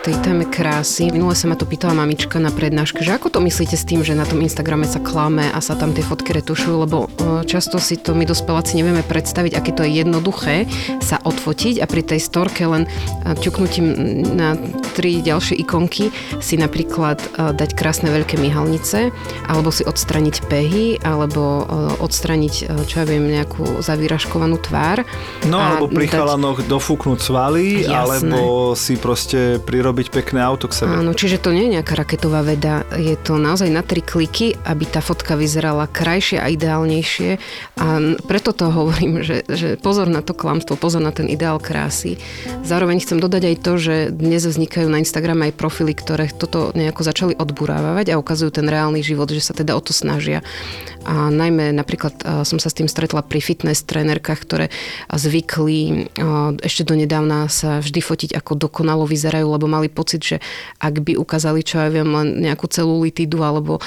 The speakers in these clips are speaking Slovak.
tej téme krásy. Minule sa ma to pýtala mamička na prednáške, že ako to myslíte s tým, že na tom Instagrame sa klame a sa tam tie fotky retušujú, lebo e, často si to my dospeláci nevieme predstaviť, aké to je jednoduché sa odfotiť a pri tej storke len e, ťuknutím na tri ďalšie ikonky si napríklad e, dať krásne veľké myhalnice, alebo si odstraniť pehy, alebo odstraniť, čo ja viem, nejakú zavíraškovanú tvár. No alebo pri dať... chalanoch dofúknuť svaly, Jasné. alebo si proste prirobiť robiť pekné auto k sebe. Áno, čiže to nie je nejaká raketová veda, je to naozaj na tri kliky, aby tá fotka vyzerala krajšie a ideálnejšie a preto to hovorím, že, že pozor na to klamstvo, pozor na ten ideál krásy. Zároveň chcem dodať aj to, že dnes vznikajú na Instagrame aj profily, ktoré toto nejako začali odburávať a ukazujú ten reálny život, že sa teda o to snažia. A najmä napríklad som sa s tým stretla pri fitness trénerkách, ktoré zvykli ešte donedávna sa vždy fotiť ako dokonalo vyzerajú, lebo mali pocit, že ak by ukázali, čo ja viem, len nejakú celulitídu alebo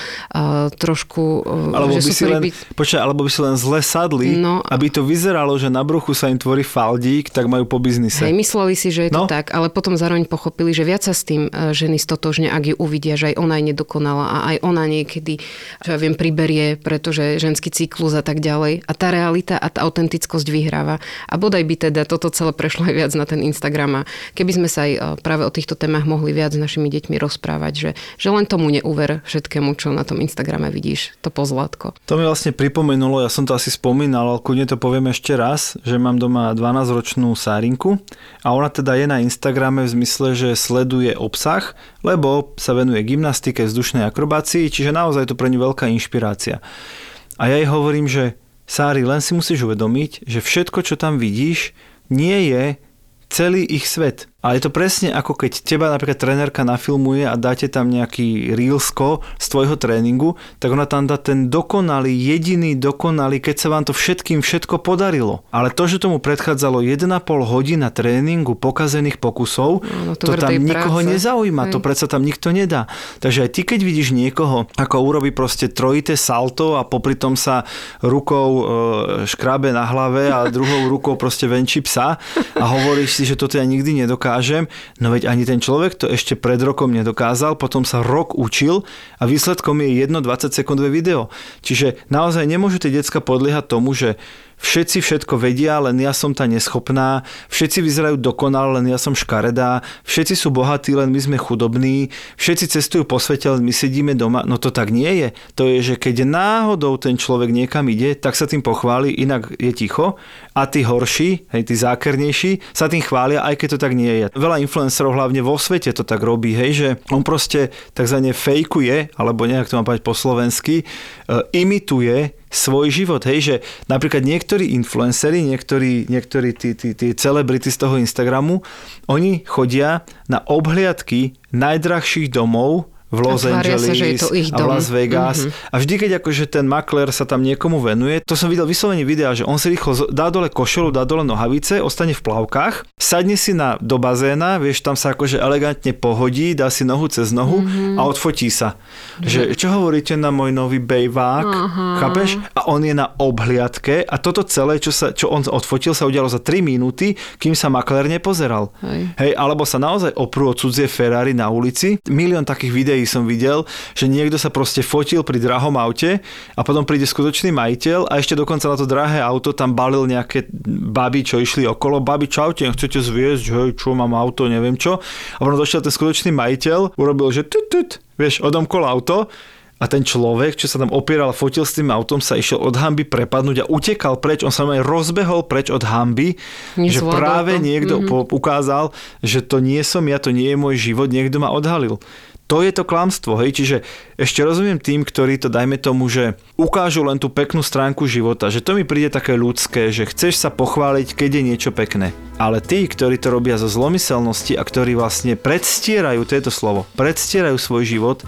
trošku... Alebo, že by si len, byť... počkaj, alebo by si len zle sadli, no, aby to vyzeralo, že na bruchu sa im tvorí faldík, tak majú po biznise. Hej, mysleli si, že je no? to tak, ale potom zároveň pochopili, že viac sa s tým e, ženy stotožne, ak ju uvidia, že aj ona je nedokonala a aj ona niekedy, čo ja viem, priberie pretože ženský cyklus a tak ďalej. A tá realita a tá autentickosť vyhráva. A bodaj by teda toto celé prešlo aj viac na ten Instagram. A keby sme sa aj práve o týchto témach mohli viac s našimi deťmi rozprávať, že, že len tomu neuver všetkému, čo na tom Instagrame vidíš, to pozlátko. To mi vlastne pripomenulo, ja som to asi spomínal, ale kľudne to poviem ešte raz, že mám doma 12-ročnú Sárinku a ona teda je na Instagrame v zmysle, že sleduje obsah, lebo sa venuje gymnastike, vzdušnej akrobácii, čiže naozaj to pre ňu veľká inšpirácia. A ja jej hovorím, že Sári, len si musíš uvedomiť, že všetko, čo tam vidíš, nie je celý ich svet. Ale je to presne ako keď teba napríklad trénerka nafilmuje a dáte tam nejaký reelsko z tvojho tréningu, tak ona tam dá ten dokonalý, jediný dokonalý, keď sa vám to všetkým všetko podarilo. Ale to, že tomu predchádzalo 1,5 hodina tréningu pokazených pokusov, no, to, to tam nikoho práce. nezaujíma, Hej. to predsa tam nikto nedá. Takže aj ty, keď vidíš niekoho, ako urobí proste trojité salto a popri tom sa rukou e, škrabe na hlave a druhou rukou proste venčí psa a hovoríš si, že toto ja nikdy nedokážem dokážem, no veď ani ten človek to ešte pred rokom nedokázal, potom sa rok učil a výsledkom je jedno 20 sekundové video. Čiže naozaj nemôžu tie decka podliehať tomu, že všetci všetko vedia, len ja som tá neschopná, všetci vyzerajú dokonale, len ja som škaredá, všetci sú bohatí, len my sme chudobní, všetci cestujú po svete, len my sedíme doma. No to tak nie je. To je, že keď náhodou ten človek niekam ide, tak sa tým pochváli, inak je ticho a tí horší, hej, tí zákernejší sa tým chvália, aj keď to tak nie je. Veľa influencerov hlavne vo svete to tak robí, hej, že on proste takzvané fejkuje, alebo nejak to mám povedať po slovensky, e, imituje svoj život. Hej, že napríklad niektorí influenceri, niektorí, niektorí tí, tí, tí celebrity z toho Instagramu, oni chodia na obhliadky najdrahších domov v Los Angeles sa, že je to ich dom. a v Las Vegas. Mm-hmm. A vždy, keď akože ten makler sa tam niekomu venuje, to som videl vyslovene videa, že on si rýchlo dá dole košelu, dá dole nohavice, ostane v plavkách, sadne si na, do bazéna, vieš, tam sa akože elegantne pohodí, dá si nohu cez nohu mm-hmm. a odfotí sa. Mm-hmm. Že čo hovoríte na môj nový bejvák, uh-huh. chápeš? A on je na obhliadke a toto celé, čo, sa, čo on odfotil, sa udialo za 3 minúty, kým sa makler nepozeral. Hej. Hej, alebo sa naozaj oprú od cudzie Ferrari na ulici. Milión takých videí videí som videl, že niekto sa proste fotil pri drahom aute a potom príde skutočný majiteľ a ešte dokonca na to drahé auto tam balil nejaké baby, čo išli okolo. Babi, čaute, chcete zviesť, hej, čo mám auto, neviem čo. A potom došiel ten skutočný majiteľ, urobil, že tut, tut, vieš, odomkol auto a ten človek, čo sa tam opieral a fotil s tým autom, sa išiel od hamby prepadnúť a utekal preč. On sa aj rozbehol preč od hamby, že práve to. niekto mm-hmm. ukázal, že to nie som ja, to nie je môj život, niekto ma odhalil. To je to klamstvo, hej, čiže ešte rozumiem tým, ktorí to, dajme tomu, že ukážu len tú peknú stránku života, že to mi príde také ľudské, že chceš sa pochváliť, keď je niečo pekné. Ale tí, ktorí to robia zo zlomyselnosti a ktorí vlastne predstierajú, to je to slovo, predstierajú svoj život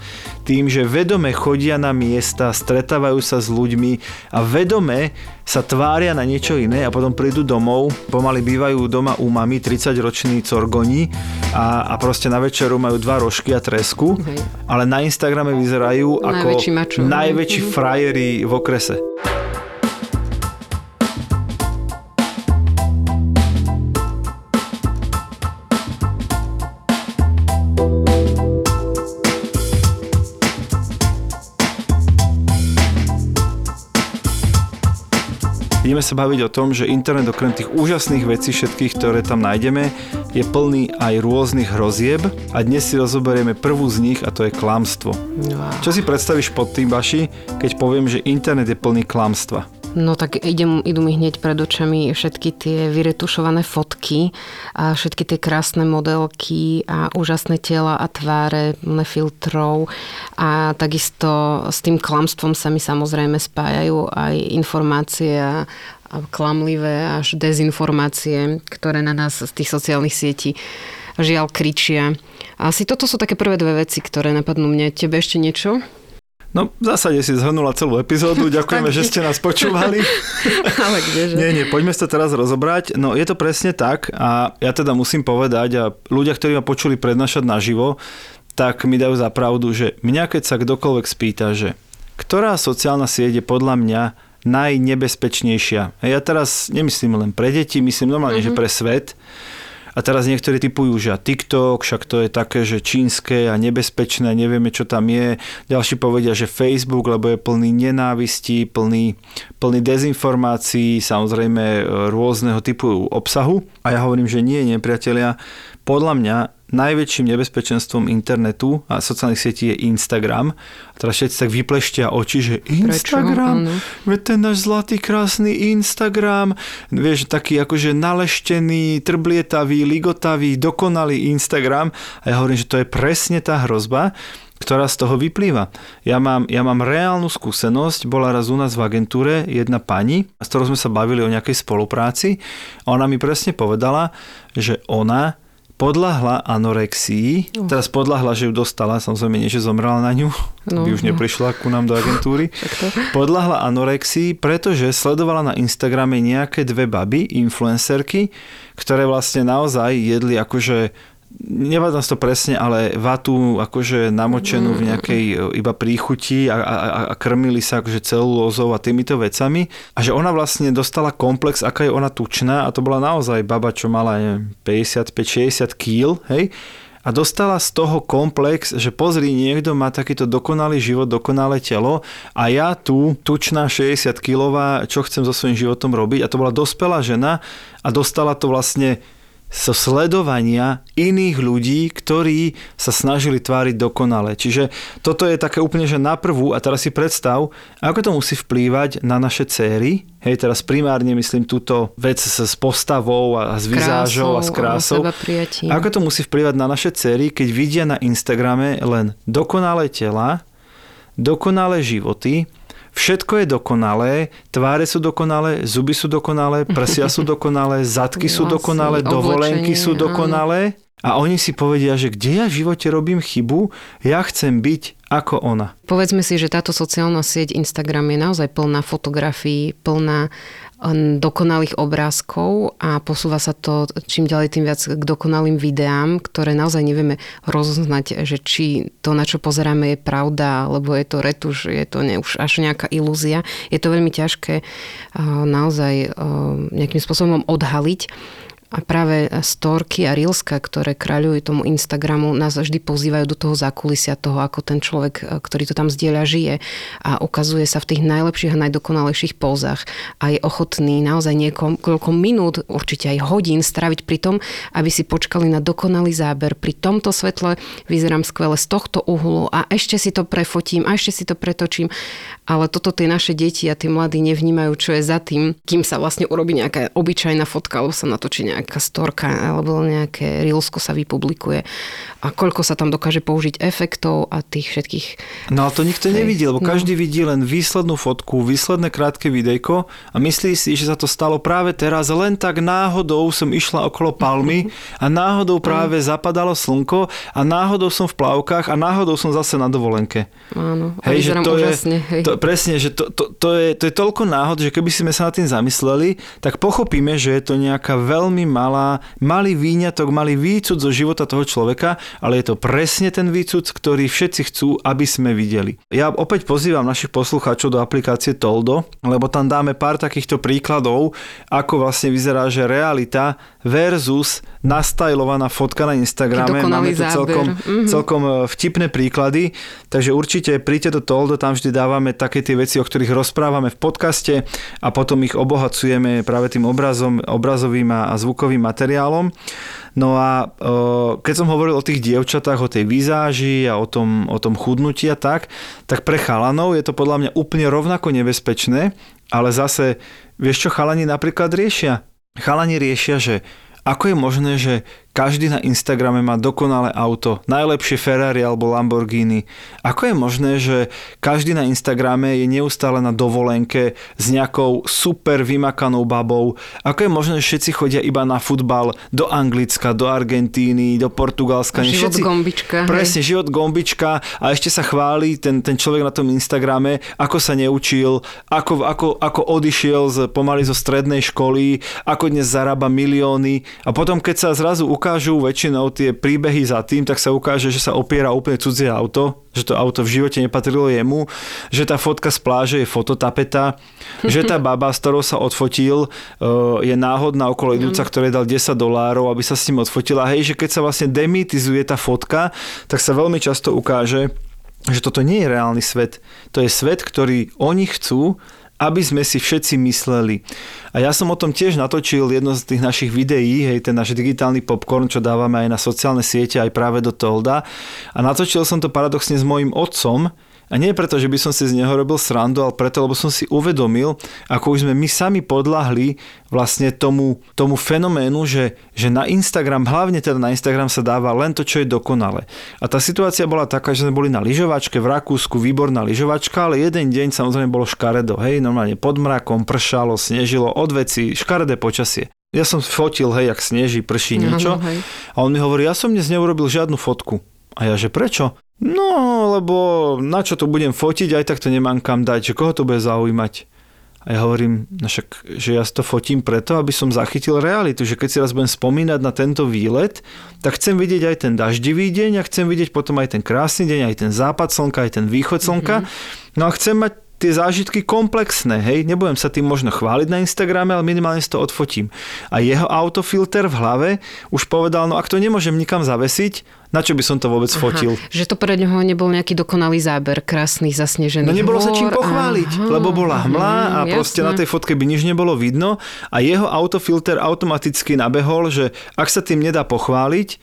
tým, že vedome chodia na miesta, stretávajú sa s ľuďmi a vedome sa tvária na niečo iné a potom prídu domov, pomaly bývajú doma u mami 30-roční corgoni a, a proste na večeru majú dva rožky a tresku, Hej. ale na Instagrame vyzerajú ako Najväčší mačo. najväčší Mhm. frajeri v okrese. Ideme sa baviť o tom, že internet okrem tých úžasných vecí všetkých, ktoré tam nájdeme, je plný aj rôznych hrozieb a dnes si rozoberieme prvú z nich a to je klamstvo. Čo si predstavíš pod tým, Baši, keď poviem, že internet je plný klamstva? No tak idem, idú mi hneď pred očami všetky tie vyretušované fotky a všetky tie krásne modelky a úžasné tela a tváre filtrov a takisto s tým klamstvom sa mi samozrejme spájajú aj informácie a, a klamlivé až dezinformácie, ktoré na nás z tých sociálnych sietí žiaľ kričia. Asi toto sú také prvé dve veci, ktoré napadnú mne. Tebe ešte niečo? No, v zásade si zhrnula celú epizódu, ďakujeme, že ste nás počúvali. Ale kdeže? Nie, nie, poďme sa teraz rozobrať. No, je to presne tak a ja teda musím povedať a ľudia, ktorí ma počuli prednášať naživo, tak mi dajú za pravdu, že mňa keď sa kdokoľvek spýta, že ktorá sociálna sieť je podľa mňa najnebezpečnejšia. A ja teraz nemyslím len pre deti, myslím normálne, mm-hmm. že pre svet. A teraz niektorí typujú, že TikTok, však to je také, že čínske a nebezpečné, nevieme, čo tam je. Ďalší povedia, že Facebook, lebo je plný nenávistí, plný, plný dezinformácií, samozrejme e, rôzneho typu obsahu. A ja hovorím, že nie, nepriatelia. Podľa mňa najväčším nebezpečenstvom internetu a sociálnych sietí je Instagram. A teraz všetci tak vypleštia oči, že Instagram, veď ten náš zlatý krásny Instagram, vieš, taký akože naleštený, trblietavý, ligotavý, dokonalý Instagram. A ja hovorím, že to je presne tá hrozba, ktorá z toho vyplýva. Ja mám, ja mám reálnu skúsenosť, bola raz u nás v agentúre jedna pani, s ktorou sme sa bavili o nejakej spolupráci a ona mi presne povedala, že ona podľahla anorexii, teraz podľahla, že ju dostala, samozrejme nie, že zomrela na ňu, No, by už no. neprišla ku nám do agentúry. Podľahla anorexii, pretože sledovala na Instagrame nejaké dve baby, influencerky, ktoré vlastne naozaj jedli akože nevadám to presne, ale vatu akože namočenú v nejakej e, iba príchuti a, a, a krmili sa akože celulózou a týmito vecami. A že ona vlastne dostala komplex, aká je ona tučná a to bola naozaj baba, čo mala neviem, 55-60 kg, hej, a dostala z toho komplex, že pozri, niekto má takýto dokonalý život, dokonalé telo a ja tu, tučná 60 kilová, čo chcem so svojím životom robiť? A to bola dospelá žena a dostala to vlastne zo sledovania iných ľudí, ktorí sa snažili tváriť dokonale. Čiže toto je také úplne, že na prvú, a teraz si predstav, ako to musí vplývať na naše céry, hej, teraz primárne myslím túto vec s, s postavou a s vizážou a s krásou. Sebaprijatím. Ako to musí vplyvať na naše céry, keď vidia na Instagrame len dokonalé tela, dokonalé životy, Všetko je dokonalé, tváre sú dokonalé, zuby sú dokonalé, prsia sú dokonalé, zadky sú dokonalé, dovolenky sú dokonalé. A oni si povedia, že kde ja v živote robím chybu, ja chcem byť ako ona. Povedzme si, že táto sociálna sieť Instagram je naozaj plná fotografií, plná dokonalých obrázkov a posúva sa to čím ďalej tým viac k dokonalým videám, ktoré naozaj nevieme rozoznať, že či to, na čo pozeráme, je pravda, alebo je to retuš, je to ne, už až nejaká ilúzia. Je to veľmi ťažké uh, naozaj uh, nejakým spôsobom odhaliť. A práve storky a reelska, ktoré kráľujú tomu Instagramu, nás vždy pozývajú do toho zákulisia toho, ako ten človek, e, ktorý to tam zdieľa, žije a ukazuje sa v tých najlepších a najdokonalejších pózach a je ochotný naozaj niekoľko minút, určite aj hodín straviť pri tom, aby si počkali na dokonalý záber. Pri tomto svetle vyzerám skvele z tohto uhlu a ešte si to prefotím a ešte si to pretočím. Ale toto tie naše deti a tí mladí nevnímajú, čo je za tým, kým sa vlastne urobí nejaká obyčajná fotka alebo sa natočí nejaký nejaká storka alebo nejaké reelsko sa vypublikuje a koľko sa tam dokáže použiť efektov a tých všetkých... No ale to nikto nevidí, lebo no. každý vidí len výslednú fotku, výsledné krátke videjko a myslí si, že sa to stalo práve teraz, len tak náhodou som išla okolo palmy a náhodou práve zapadalo slnko a náhodou som v plavkách a náhodou som zase na dovolenke. Áno, hej, že to úžasne, je, hej. To, presne, že to, to, to, je, to je toľko náhod, že keby sme sa nad tým zamysleli, tak pochopíme, že je to nejaká veľmi malá, malý výňatok, malý výcud zo života toho človeka ale je to presne ten výcud, ktorý všetci chcú, aby sme videli. Ja opäť pozývam našich poslucháčov do aplikácie Toldo, lebo tam dáme pár takýchto príkladov, ako vlastne vyzerá, že realita versus nastajlovaná fotka na Instagrame. Máme tu celkom, mm-hmm. celkom e, vtipné príklady, takže určite príďte do Toldo, tam vždy dávame také tie veci, o ktorých rozprávame v podcaste a potom ich obohacujeme práve tým obrazom, obrazovým a zvukovým materiálom. No a keď som hovoril o tých dievčatách, o tej výzáži a o tom, o tom chudnutí a tak, tak pre chalanov je to podľa mňa úplne rovnako nebezpečné, ale zase, vieš čo chalani napríklad riešia? Chalani riešia, že ako je možné, že každý na Instagrame má dokonalé auto, najlepšie Ferrari alebo Lamborghini. Ako je možné, že každý na Instagrame je neustále na dovolenke s nejakou super vymakanou babou? Ako je možné, že všetci chodia iba na futbal do Anglicka, do Argentíny, do Portugalska? Život všetci, gombička. Presne, hej. život gombička a ešte sa chváli ten, ten človek na tom Instagrame, ako sa neučil, ako, ako, ako odišiel z, pomaly zo strednej školy, ako dnes zarába milióny a potom keď sa zrazu ukáže ukážu väčšinou tie príbehy za tým, tak sa ukáže, že sa opiera úplne cudzie auto, že to auto v živote nepatrilo jemu, že tá fotka z pláže je fototapeta, že tá baba, s ktorou sa odfotil, eh, je náhodná okolo idúca, mm. ktoré dal 10 dolárov, aby sa s ním odfotila. Hej, že keď sa vlastne demitizuje tá fotka, tak sa veľmi často ukáže, že toto nie je reálny svet. To je svet, ktorý oni chcú aby sme si všetci mysleli. A ja som o tom tiež natočil jedno z tých našich videí, hej, ten náš digitálny popcorn, čo dávame aj na sociálne siete, aj práve do Tolda. A natočil som to paradoxne s mojim otcom, a nie preto, že by som si z neho robil srandu, ale preto, lebo som si uvedomil, ako už sme my sami podľahli vlastne tomu, tomu fenoménu, že, že na Instagram, hlavne teda na Instagram sa dáva len to, čo je dokonale. A tá situácia bola taká, že sme boli na lyžovačke v Rakúsku, výborná lyžovačka, ale jeden deň samozrejme bolo škaredo, hej, normálne pod mrakom, pršalo, snežilo, od veci, škaredé počasie. Ja som fotil, hej, jak sneží, prší niečo. Aha, a on mi hovorí, ja som dnes neurobil žiadnu fotku. A ja, že prečo? No, lebo na čo to budem fotiť, aj tak to nemám kam dať, že koho to bude zaujímať. A ja hovorím, no však, že ja to fotím preto, aby som zachytil realitu, že keď si raz budem spomínať na tento výlet, tak chcem vidieť aj ten daždivý deň a chcem vidieť potom aj ten krásny deň, aj ten západ slnka, aj ten východ slnka. Mm-hmm. No a chcem mať tie zážitky komplexné, hej, nebudem sa tým možno chváliť na Instagrame, ale minimálne si to odfotím. A jeho autofilter v hlave už povedal, no ak to nemôžem nikam zavesiť, na čo by som to vôbec Aha, fotil? Že to pre neho nebol nejaký dokonalý záber, krásny, zasnežený No nebolo hor, sa čím pochváliť, aha, lebo bola hmla a jasné. proste na tej fotke by nič nebolo vidno a jeho autofilter automaticky nabehol, že ak sa tým nedá pochváliť,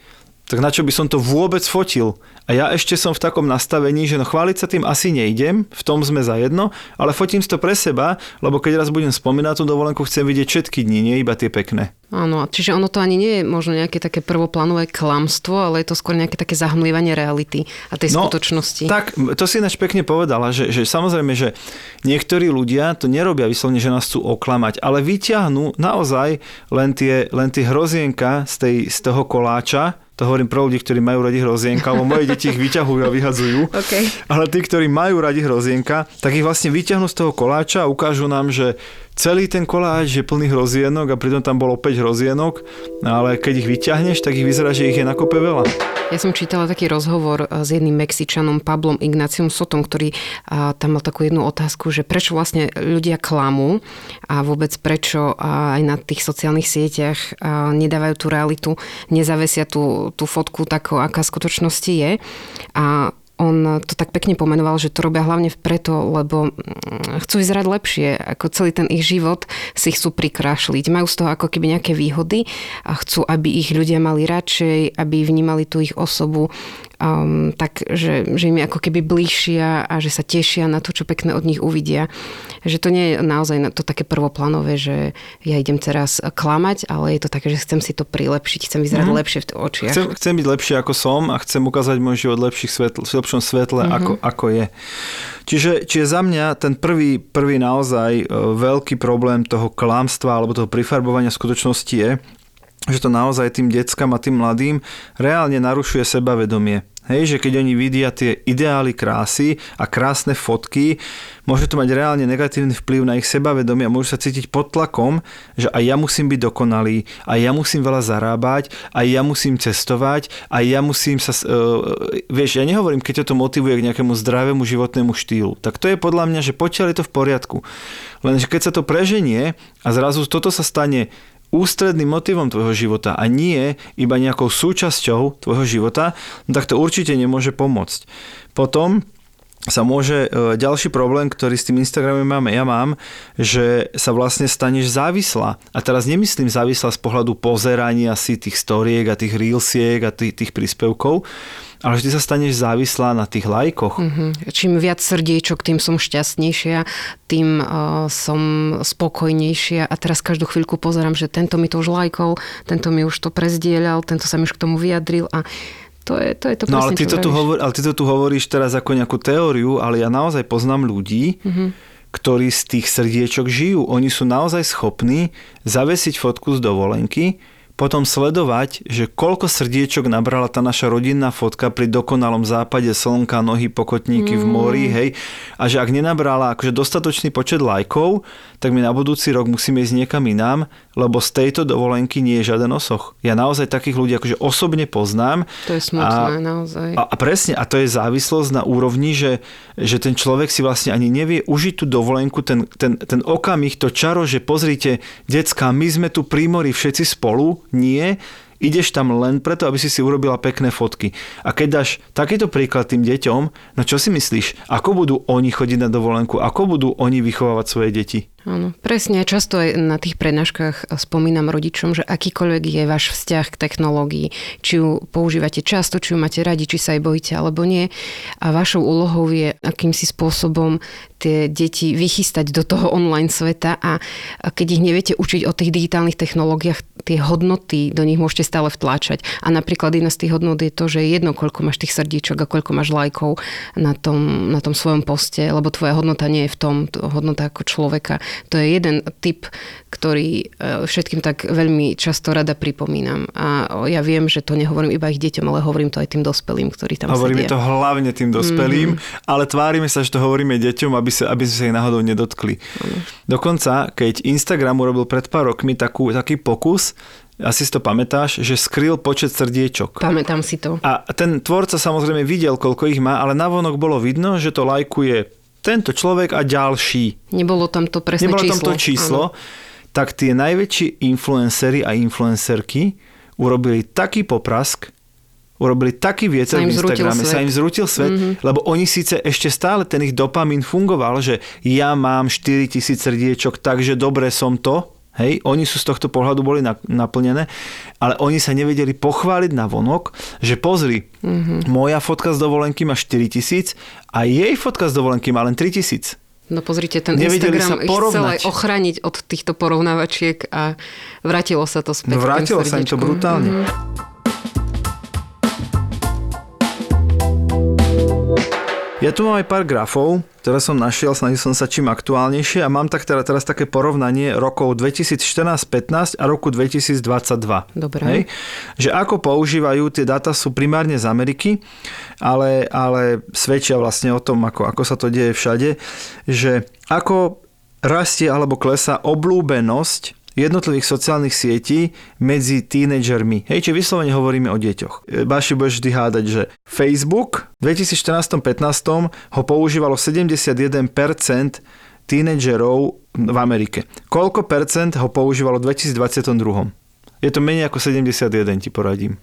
tak na čo by som to vôbec fotil? A ja ešte som v takom nastavení, že no chváliť sa tým asi nejdem, v tom sme za jedno, ale fotím si to pre seba, lebo keď raz budem spomínať tú dovolenku, chcem vidieť všetky dni, nie iba tie pekné. Áno, čiže ono to ani nie je možno nejaké také prvoplánové klamstvo, ale je to skôr nejaké také zahmlievanie reality a tej no, skutočnosti. Tak, to si ináč pekne povedala, že, že samozrejme, že niektorí ľudia to nerobia vyslovne, že nás chcú oklamať, ale vyťahnú naozaj len tie, len tie hrozienka z, tej, z toho koláča, to hovorím pro ľudí, ktorí majú radi hrozienka, lebo moje deti ich vyťahujú a vyhadzujú. Okay. Ale tí, ktorí majú radi hrozienka, tak ich vlastne vyťahnú z toho koláča a ukážu nám, že celý ten koláč je plný hrozienok a pritom tam bolo 5 hrozienok, ale keď ich vyťahneš, tak ich vyzerá, že ich je nakope veľa. Ja som čítala taký rozhovor s jedným Mexičanom Pablom Ignacium Sotom, ktorý tam mal takú jednu otázku, že prečo vlastne ľudia klamú a vôbec prečo aj na tých sociálnych sieťach nedávajú tú realitu, nezavesia tú, tú fotku takou, aká skutočnosti je. A on to tak pekne pomenoval, že to robia hlavne preto, lebo mm, chcú vyzerať lepšie, ako celý ten ich život si chcú prikrášliť. Majú z toho ako keby nejaké výhody a chcú, aby ich ľudia mali radšej, aby vnímali tú ich osobu um, tak, že, že im je ako keby bližšia a že sa tešia na to, čo pekné od nich uvidia. Že to nie je naozaj to také prvoplánové, že ja idem teraz klamať, ale je to také, že chcem si to prilepšiť, chcem vyzerať mm. lepšie v očiach. Chcem, chcem byť lepšie ako som a chcem ukázať môj život lepších svetl, v lepšom svetle, mm-hmm. ako, ako je. Čiže, čiže za mňa ten prvý, prvý naozaj e, veľký problém toho klamstva alebo toho prifarbovania skutočnosti je, že to naozaj tým deckám a tým mladým reálne narušuje sebavedomie. Hej, že keď oni vidia tie ideály krásy a krásne fotky, môže to mať reálne negatívny vplyv na ich sebavedomie a môžu sa cítiť pod tlakom, že aj ja musím byť dokonalý, aj ja musím veľa zarábať, aj ja musím cestovať, aj ja musím sa... Uh, vieš, ja nehovorím, keď to motivuje k nejakému zdravému životnému štýlu. Tak to je podľa mňa, že potiaľ je to v poriadku. Lenže keď sa to preženie a zrazu toto sa stane ústredným motivom tvojho života a nie iba nejakou súčasťou tvojho života, no tak to určite nemôže pomôcť. Potom sa môže, e, ďalší problém, ktorý s tým Instagramom máme, ja mám, že sa vlastne staneš závislá. A teraz nemyslím závislá z pohľadu pozerania si tých storiek a tých reelsiek a tých, tých príspevkov, ale vždy sa staneš závislá na tých lajkoch. Mm-hmm. Čím viac srdiečok, tým som šťastnejšia, tým uh, som spokojnejšia a teraz každú chvíľku pozerám, že tento mi to už lajkol, tento mi už to prezdielal, tento sa mi už k tomu vyjadril a to je to, je to No ale ty, to tu hovor, ale ty to tu hovoríš teraz ako nejakú teóriu, ale ja naozaj poznám ľudí, mm-hmm. ktorí z tých srdiečok žijú. Oni sú naozaj schopní zavesiť fotku z dovolenky, potom sledovať, že koľko srdiečok nabrala tá naša rodinná fotka pri dokonalom západe slnka, nohy, pokotníky mm. v mori, hej, a že ak nenabrala akože dostatočný počet lajkov, tak my na budúci rok musíme ísť niekam inám, lebo z tejto dovolenky nie je žiaden osoch. Ja naozaj takých ľudí akože osobne poznám. To je smutné, a, naozaj. A, a presne, a to je závislosť na úrovni, že, že ten človek si vlastne ani nevie užiť tú dovolenku, ten, ten, ten okamih, to čaro, že pozrite, decka, my sme tu pri mori všetci spolu, nie, ideš tam len preto, aby si si urobila pekné fotky. A keď dáš takýto príklad tým deťom, no čo si myslíš? Ako budú oni chodiť na dovolenku? Ako budú oni vychovávať svoje deti? Áno, presne. Často aj na tých prednáškach spomínam rodičom, že akýkoľvek je váš vzťah k technológii, či ju používate často, či ju máte radi, či sa aj bojíte alebo nie. A vašou úlohou je akýmsi spôsobom tie deti vychystať do toho online sveta a keď ich neviete učiť o tých digitálnych technológiách, tie hodnoty do nich môžete stále vtláčať. A napríklad jedna z tých hodnot je to, že je jedno, koľko máš tých srdíčok a koľko máš lajkov na tom, na tom svojom poste, lebo tvoja hodnota nie je v tom, hodnota ako človeka to je jeden typ, ktorý e, všetkým tak veľmi často rada pripomínam. A ja viem, že to nehovorím iba ich deťom, ale hovorím to aj tým dospelým, ktorí tam Hovoríme sedia. to hlavne tým dospelým, mm-hmm. ale tvárime sa, že to hovoríme deťom, aby, sa, aby sme sa ich náhodou nedotkli. Mm. Dokonca, keď Instagram urobil pred pár rokmi takú, taký pokus, asi si to pamätáš, že skryl počet srdiečok. Pamätám si to. A ten tvorca samozrejme videl, koľko ich má, ale navonok bolo vidno, že to lajkuje tento človek a ďalší. Nebolo tam to presné Nebolo číslo. tam to číslo. Áno. Tak tie najväčší influencery a influencerky urobili taký poprask, urobili taký viecer v Instagrame, sa im zrútil svet, mm-hmm. lebo oni síce ešte stále ten ich dopamín fungoval, že ja mám 4000 srdiečok, takže dobre som to, Hej, oni sú z tohto pohľadu boli naplnené, ale oni sa nevedeli pochváliť na vonok, že pozri, mm-hmm. moja fotka z dovolenky má 4000 a jej fotka z dovolenky má len 3000. No pozrite, ten Nevedeli Instagram ich chcel aj ochrániť od týchto porovnávačiek a vrátilo sa to späť. No vrátilo sa im to brutálne. Mm-hmm. Ja tu mám aj pár grafov, ktoré som našiel, snažil som sa čím aktuálnejšie a mám tak teda teraz také porovnanie rokov 2014-15 a roku 2022. Dobre. Hej? Že ako používajú, tie dáta sú primárne z Ameriky, ale, ale svedčia vlastne o tom, ako, ako sa to deje všade, že ako rastie alebo klesá oblúbenosť jednotlivých sociálnych sietí medzi tínedžermi. Hej, či vyslovene hovoríme o deťoch. E, Baši budeš vždy hádať, že Facebook v 2014-15 ho používalo 71% tínedžerov v Amerike. Koľko percent ho používalo v 2022? Je to menej ako 71, ti poradím.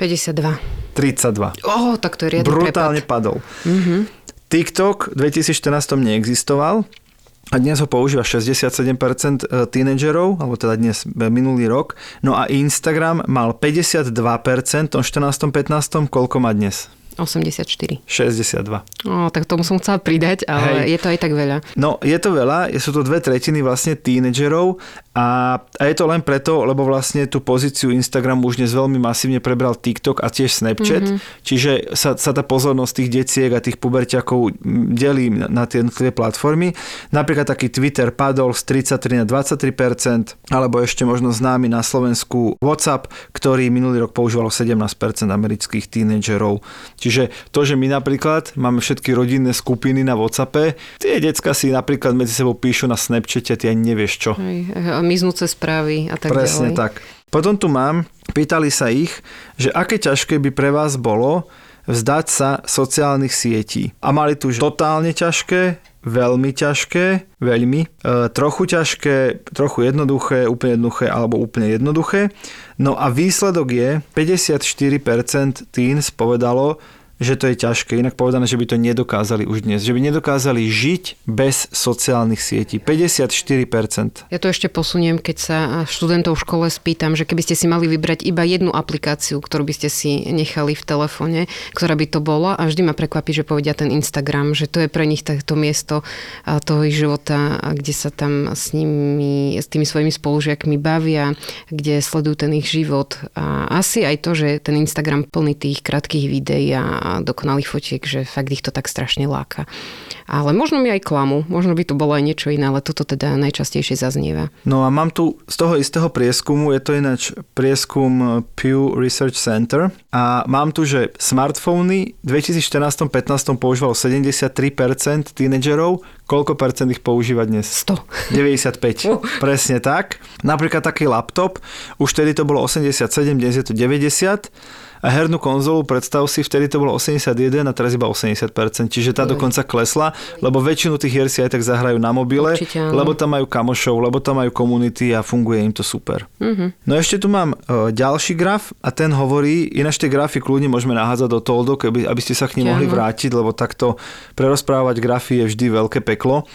52. 32. Oh, tak to je riadny Brutálne prepad. padol. Mm-hmm. TikTok v 2014 neexistoval, a dnes ho používa 67% e, tínedžerov, alebo teda dnes e, minulý rok. No a Instagram mal 52% v tom 14. 15. Koľko má dnes? 84. 62. O, tak tomu som chcela pridať, ale Hej. je to aj tak veľa. No, je to veľa, sú to dve tretiny vlastne tínedžerov a, a je to len preto, lebo vlastne tú pozíciu Instagramu už dnes veľmi masívne prebral TikTok a tiež Snapchat, mm-hmm. čiže sa, sa tá pozornosť tých detiek a tých puberťakov delí na, na tie jednotlivé platformy. Napríklad taký Twitter padol z 33 na 23%, alebo ešte možno známy na Slovensku WhatsApp, ktorý minulý rok používalo 17% amerických tínedžerov. Čiže to, že my napríklad máme všetky rodinné skupiny na WhatsAppe, tie decka si napríklad medzi sebou píšu na Snapchate, ty ani nevieš čo. Hej, miznúce správy a tak Presne ďalej. tak. Potom tu mám, pýtali sa ich, že aké ťažké by pre vás bolo vzdať sa sociálnych sietí. A mali tu totálne ťažké, veľmi ťažké, veľmi, e, trochu ťažké, trochu jednoduché, úplne jednoduché alebo úplne jednoduché. No a výsledok je, 54% teens povedalo, že to je ťažké. Inak povedané, že by to nedokázali už dnes. Že by nedokázali žiť bez sociálnych sietí. 54%. Ja to ešte posuniem, keď sa študentov v škole spýtam, že keby ste si mali vybrať iba jednu aplikáciu, ktorú by ste si nechali v telefóne, ktorá by to bola a vždy ma prekvapí, že povedia ten Instagram, že to je pre nich to miesto toho ich života, kde sa tam s nimi, s tými svojimi spolužiakmi bavia, kde sledujú ten ich život. A asi aj to, že ten Instagram plný tých krátkých videí a dokonalých fotiek, že fakt ich to tak strašne láka. Ale možno mi aj klamu, možno by to bolo aj niečo iné, ale toto teda najčastejšie zaznieva. No a mám tu z toho istého prieskumu, je to ináč prieskum Pew Research Center a mám tu, že smartfóny v 2014-15 používalo 73% tínedžerov, koľko percent ich používa dnes? 100. 95. Presne tak. Napríklad taký laptop, už vtedy to bolo 87, dnes je to 90 a hernú konzolu, predstav si, vtedy to bolo 81 a teraz iba 80%, čiže tá dokonca klesla, lebo väčšinu tých hier si aj tak zahrajú na mobile, Určite áno. lebo tam majú kamošov, lebo tam majú komunity a funguje im to super. Mhm. No ešte tu mám e, ďalší graf a ten hovorí, ináč tie grafy kľudne môžeme nahádzať do Toldo, keby, aby ste sa k nim mohli vrátiť, lebo takto prerozprávať grafy je vždy veľké peklo.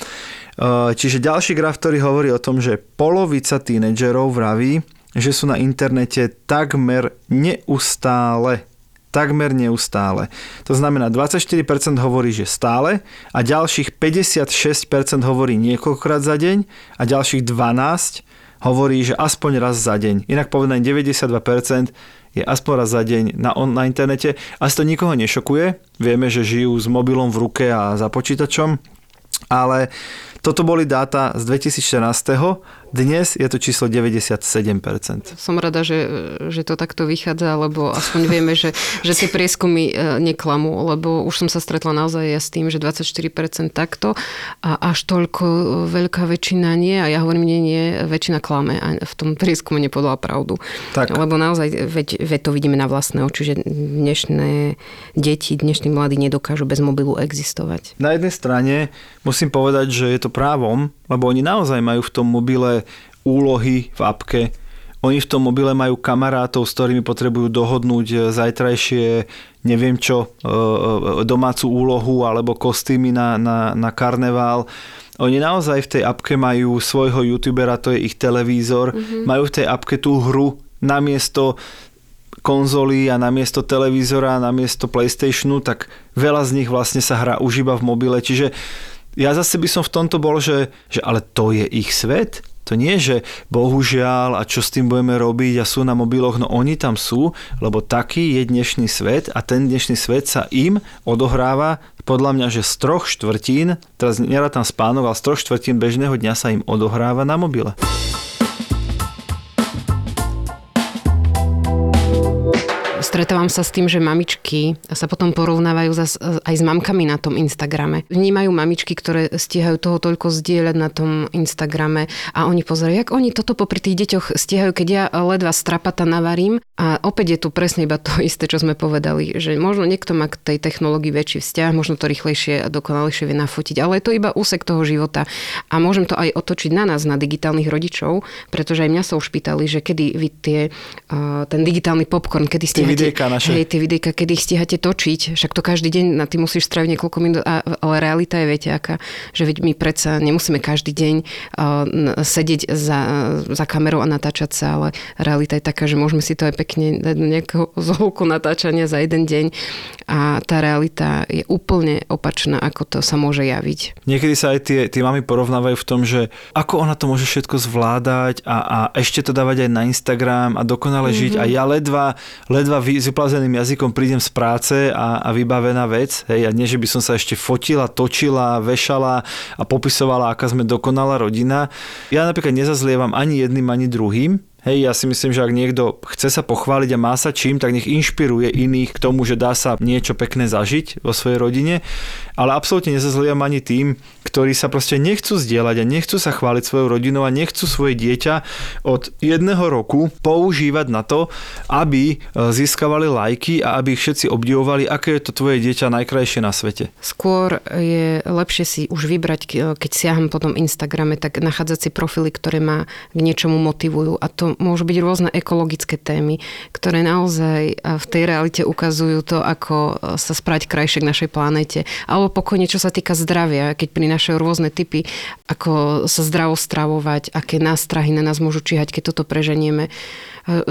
E, Čiže ďalší graf, ktorý hovorí o tom, že polovica tínedžerov vraví, že sú na internete takmer neustále takmer neustále. To znamená, 24% hovorí, že stále a ďalších 56% hovorí niekoľkokrát za deň a ďalších 12 hovorí, že aspoň raz za deň. Inak povedané 92% je aspoň raz za deň na, on, na internete. Asi to nikoho nešokuje. Vieme, že žijú s mobilom v ruke a za počítačom. Ale toto boli dáta z 2014. Dnes je to číslo 97%. Som rada, že, že to takto vychádza, lebo aspoň vieme, že, že tie prieskumy e, neklamú, lebo už som sa stretla naozaj ja s tým, že 24% takto a až toľko veľká väčšina nie a ja hovorím, nie, nie, väčšina klame a v tom prieskume nepodala pravdu. Tak. Lebo naozaj, veď, veď to vidíme na vlastné oči, že dnešné deti, dnešní mladí nedokážu bez mobilu existovať. Na jednej strane musím povedať, že je to právom, lebo oni naozaj majú v tom mobile úlohy v apke. Oni v tom mobile majú kamarátov, s ktorými potrebujú dohodnúť e, zajtrajšie, neviem čo, e, e, domácu úlohu alebo kostýmy na, na, na karneval. Oni naozaj v tej apke majú svojho youtubera, to je ich televízor, mm-hmm. majú v tej apke tú hru namiesto konzoly a namiesto televízora, namiesto Playstationu, tak veľa z nich vlastne sa hrá už iba v mobile. Čiže ja zase by som v tomto bol, že, že ale to je ich svet. To nie že bohužiaľ a čo s tým budeme robiť a sú na mobiloch, no oni tam sú, lebo taký je dnešný svet a ten dnešný svet sa im odohráva podľa mňa, že z troch štvrtín, teraz nerátam spánok, ale z troch štvrtín bežného dňa sa im odohráva na mobile. Stretávam sa s tým, že mamičky sa potom porovnávajú aj s mamkami na tom Instagrame. Vnímajú mamičky, ktoré stíhajú toho toľko zdieľať na tom Instagrame a oni pozerajú, jak oni toto popri tých deťoch stíhajú, keď ja ledva strapata navarím. A opäť je tu presne iba to isté, čo sme povedali, že možno niekto má k tej technológii väčší vzťah, možno to rýchlejšie a dokonalejšie vie nafotiť, ale je to iba úsek toho života. A môžem to aj otočiť na nás, na digitálnych rodičov, pretože aj mňa sa už pýtali, že kedy vy tie, uh, ten digitálny popcorn, kedy ste Videjka naše. Hej, tie videjka, kedy ich stíhate točiť, však to každý deň na tým musíš stráviť niekoľko minút, a, ale realita je, viete, aká, že veď my predsa nemusíme každý deň uh, sedieť za, za kamerou a natáčať sa, ale realita je taká, že môžeme si to aj pekne dať do nejakého zholku natáčania za jeden deň a tá realita je úplne opačná, ako to sa môže javiť. Niekedy sa aj tie, tie mami porovnávajú v tom, že ako ona to môže všetko zvládať a, a ešte to dávať aj na Instagram a dokonale mm-hmm. žiť a ja ledva, ledva s vyplazeným jazykom prídem z práce a, a vybavená vec. Hej, a nie, že by som sa ešte fotila, točila, vešala a popisovala, aká sme dokonalá rodina. Ja napríklad nezazlievam ani jedným, ani druhým. Hej, ja si myslím, že ak niekto chce sa pochváliť a má sa čím, tak nech inšpiruje iných k tomu, že dá sa niečo pekné zažiť vo svojej rodine, ale absolútne nezazliam ani tým, ktorí sa proste nechcú zdieľať a nechcú sa chváliť svojou rodinou a nechcú svoje dieťa od jedného roku používať na to, aby e, získavali lajky a aby ich všetci obdivovali, aké je to tvoje dieťa najkrajšie na svete. Skôr je lepšie si už vybrať, keď siaham po tom Instagrame, tak nachádzať si profily, ktoré ma k niečomu motivujú a to môžu byť rôzne ekologické témy, ktoré naozaj v tej realite ukazujú to, ako sa sprať krajšie k našej planete. Alebo pokojne, čo sa týka zdravia, keď prinášajú rôzne typy, ako sa zdravo stravovať, aké nástrahy na nás môžu číhať, keď toto preženieme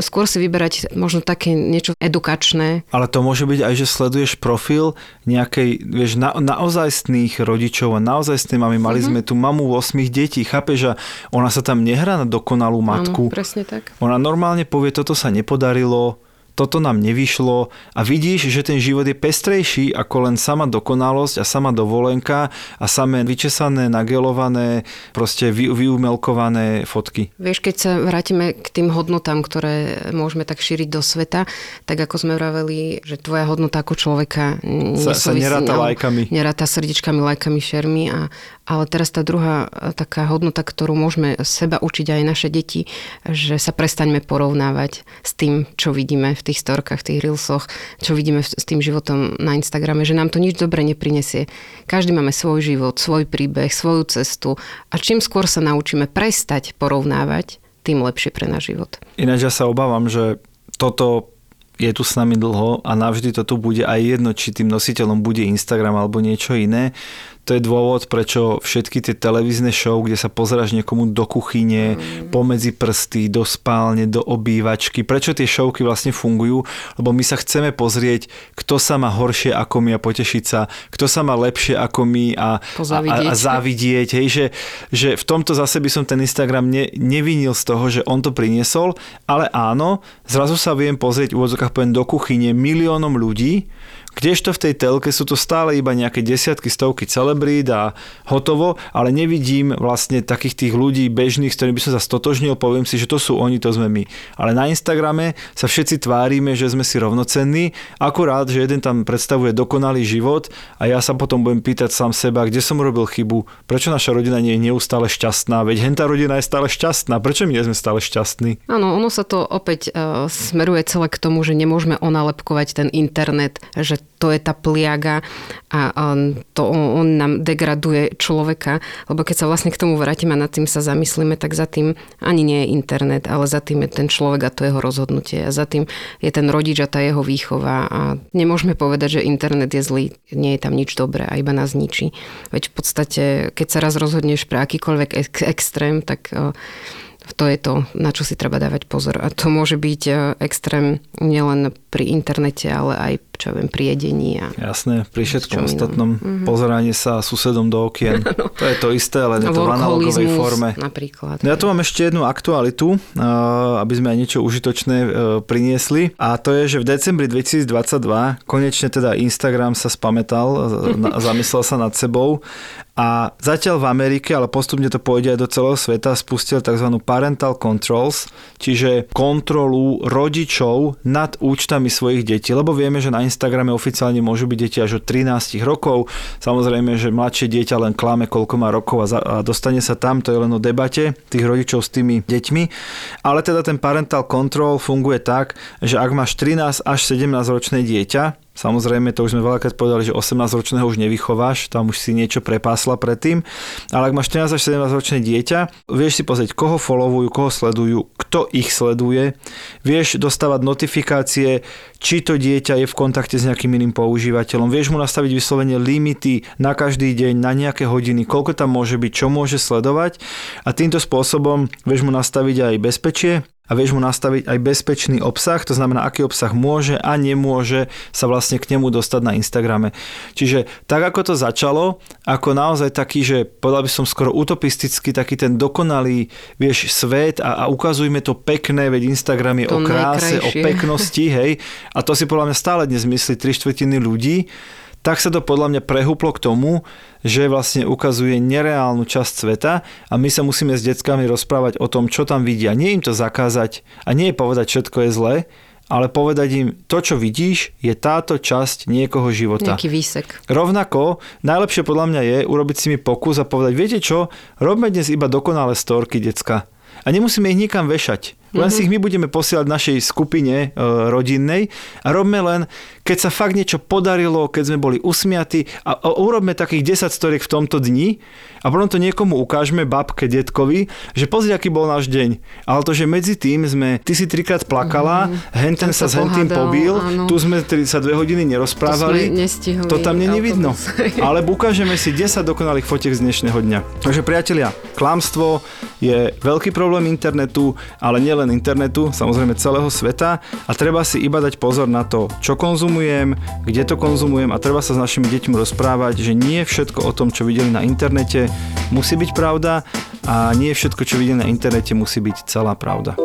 skôr si vyberať možno také niečo edukačné. Ale to môže byť aj, že sleduješ profil nejakej, vieš, na, naozajstných rodičov a naozajstné mamy. Mali uh-huh. sme tu mamu 8 detí, chápeš, že ona sa tam nehrá na dokonalú matku. Áno, presne tak. Ona normálne povie, toto sa nepodarilo, toto nám nevyšlo a vidíš, že ten život je pestrejší ako len sama dokonalosť a sama dovolenka a samé vyčesané, nagelované, proste vy, vyumelkované fotky. Vieš, keď sa vrátime k tým hodnotám, ktoré môžeme tak šíriť do sveta, tak ako sme vraveli, že tvoja hodnota ako človeka sa, sa neráta lajkami. Neráta srdiečkami, lajkami, šermi a, ale teraz tá druhá taká hodnota, ktorú môžeme seba učiť aj naše deti, že sa prestaňme porovnávať s tým, čo vidíme v tých storkách, v tých reelsoch, čo vidíme s tým životom na Instagrame, že nám to nič dobre neprinesie. Každý máme svoj život, svoj príbeh, svoju cestu a čím skôr sa naučíme prestať porovnávať, tým lepšie pre náš život. Ináč ja sa obávam, že toto je tu s nami dlho a navždy to tu bude aj jedno, či tým nositeľom bude Instagram alebo niečo iné to je dôvod, prečo všetky tie televízne show, kde sa pozeráš niekomu do kuchyne, mm. pomedzi prsty, do spálne, do obývačky, prečo tie showky vlastne fungujú, lebo my sa chceme pozrieť, kto sa má horšie ako my a potešiť sa, kto sa má lepšie ako my a, a, a závidieť. Hej, že, že v tomto zase by som ten Instagram ne, nevinil z toho, že on to priniesol, ale áno, zrazu sa viem pozrieť v úvodzokách poviem do kuchyne miliónom ľudí, Kdežto v tej telke sú to stále iba nejaké desiatky, stovky celebrít a hotovo, ale nevidím vlastne takých tých ľudí bežných, s ktorými by som sa stotožnil, poviem si, že to sú oni, to sme my. Ale na Instagrame sa všetci tvárime, že sme si rovnocenní, akurát, že jeden tam predstavuje dokonalý život a ja sa potom budem pýtať sám seba, kde som urobil chybu, prečo naša rodina nie je neustále šťastná, veď hentá rodina je stále šťastná, prečo my nie sme stále šťastní? Áno, ono sa to opäť uh, smeruje celé k tomu, že nemôžeme onalepkovať ten internet, že to je tá pliaga a on, to, on nám degraduje človeka, lebo keď sa vlastne k tomu vrátime a nad tým sa zamyslíme, tak za tým ani nie je internet, ale za tým je ten človek a to jeho rozhodnutie a za tým je ten rodič a tá jeho výchova a nemôžeme povedať, že internet je zlý, nie je tam nič dobré a iba nás ničí. Veď v podstate, keď sa raz rozhodneš pre akýkoľvek ex- extrém, tak to je to, na čo si treba dávať pozor. A to môže byť extrém nielen pri internete, ale aj čo viem, pri jedení. A Jasné, pri všetkom ostatnom mm-hmm. pozeranie sa susedom do okien. no. To je to isté, ale je to v analogovej forme. Napríklad. Ja tu mám ešte jednu aktualitu, e, aby sme aj niečo užitočné e, priniesli. A to je, že v decembri 2022 konečne teda Instagram sa spametal, zamyslel sa nad sebou a zatiaľ v Amerike, ale postupne to pôjde aj do celého sveta, spustil tzv. parental controls, čiže kontrolu rodičov nad účtami svojich detí, lebo vieme, že na Instagrame oficiálne môžu byť deti až od 13 rokov. Samozrejme, že mladšie dieťa len klame, koľko má rokov a, za, a dostane sa tam, to je len o debate tých rodičov s tými deťmi. Ale teda ten parental control funguje tak, že ak máš 13 až 17 ročné dieťa, Samozrejme, to už sme veľakrát povedali, že 18-ročného už nevychováš, tam už si niečo prepásla predtým. Ale ak máš 14 až 17 ročné dieťa, vieš si pozrieť, koho followujú, koho sledujú, kto ich sleduje, vieš dostávať notifikácie, či to dieťa je v kontakte s nejakým iným používateľom. Vieš mu nastaviť vyslovene limity na každý deň, na nejaké hodiny, koľko tam môže byť, čo môže sledovať a týmto spôsobom vieš mu nastaviť aj bezpečie, a vieš mu nastaviť aj bezpečný obsah, to znamená, aký obsah môže a nemôže sa vlastne k nemu dostať na Instagrame. Čiže tak, ako to začalo, ako naozaj taký, že povedal by som skoro utopisticky, taký ten dokonalý, vieš, svet a, a ukazujme to pekné, veď Instagram je to o kráse, najkrajšie. o peknosti, hej, a to si podľa mňa stále dnes myslí tri štvrtiny ľudí, tak sa to podľa mňa prehúplo k tomu, že vlastne ukazuje nereálnu časť sveta a my sa musíme s deckami rozprávať o tom, čo tam vidia. Nie im to zakázať a nie je povedať, všetko je zlé, ale povedať im, to, čo vidíš, je táto časť niekoho života. Nejaký výsek. Rovnako, najlepšie podľa mňa je urobiť si mi pokus a povedať, viete čo, robme dnes iba dokonalé storky, decka. A nemusíme ich nikam vešať. Len mm-hmm. si ich my budeme posielať našej skupine e, rodinnej a robme len, keď sa fakt niečo podarilo, keď sme boli usmiatí a, a urobme takých 10 storiek v tomto dni a potom to niekomu ukážeme, babke, detkovi, že pozri, aký bol náš deň. Ale to, že medzi tým sme, ty si trikrát plakala, mm-hmm. henten sa, sa s hentým pobil, áno. tu sme sa dve hodiny nerozprávali. To, to tam není vidno. Ale ukážeme si 10 dokonalých fotiek z dnešného dňa. Takže priatelia, klamstvo je veľký problém internetu, ale nielen internetu, samozrejme celého sveta a treba si iba dať pozor na to, čo konzumujem, kde to konzumujem a treba sa s našimi deťmi rozprávať, že nie všetko o tom, čo videli na internete, musí byť pravda a nie všetko, čo videli na internete, musí byť celá pravda.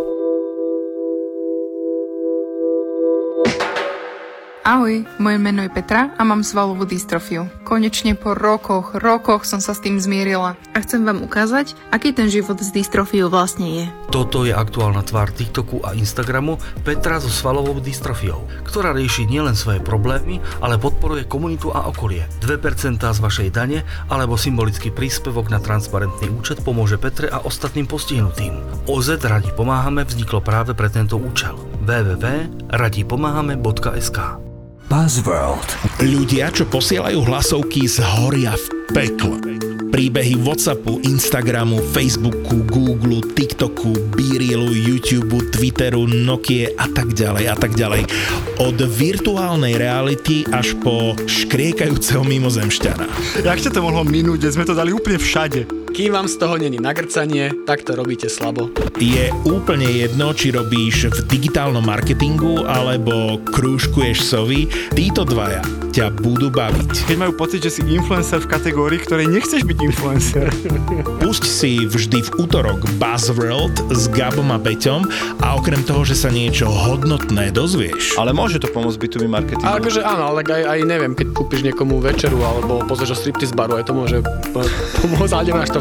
Ahoj, moje meno je Petra a mám svalovú dystrofiu. Konečne po rokoch, rokoch som sa s tým zmierila a chcem vám ukázať, aký ten život s dystrofiou vlastne je. Toto je aktuálna tvár TikToku a Instagramu Petra so svalovou dystrofiou, ktorá rieši nielen svoje problémy, ale podporuje komunitu a okolie. 2% z vašej dane alebo symbolický príspevok na transparentný účet pomôže Petre a ostatným postihnutým. OZ Radi pomáhame vzniklo práve pre tento účel. www.radipomáhame.sk Buzzworld. Ľudia, čo posielajú hlasovky z horia v pekle. Príbehy Whatsappu, Instagramu, Facebooku, Google, TikToku, Beerilu, YouTube, Twitteru, Nokia a tak ďalej a tak ďalej. Od virtuálnej reality až po škriekajúceho mimozemšťana. Jak ťa to mohlo minúť, sme to dali úplne všade. Kým vám z toho není nagrcanie, tak to robíte slabo. Je úplne jedno, či robíš v digitálnom marketingu alebo krúžkuješ sovy, títo dvaja ťa budú baviť. Keď majú pocit, že si influencer v kategórii, ktorej nechceš byť influencer. Pusť si vždy v útorok Buzzworld s Gabom a Beťom a okrem toho, že sa niečo hodnotné dozvieš. Ale môže to pomôcť byť marketing. Ale akože áno, ale aj, aj neviem, keď kúpiš niekomu večeru alebo pozrieš o striptease baru, aj to môže pomôcť, ale máš to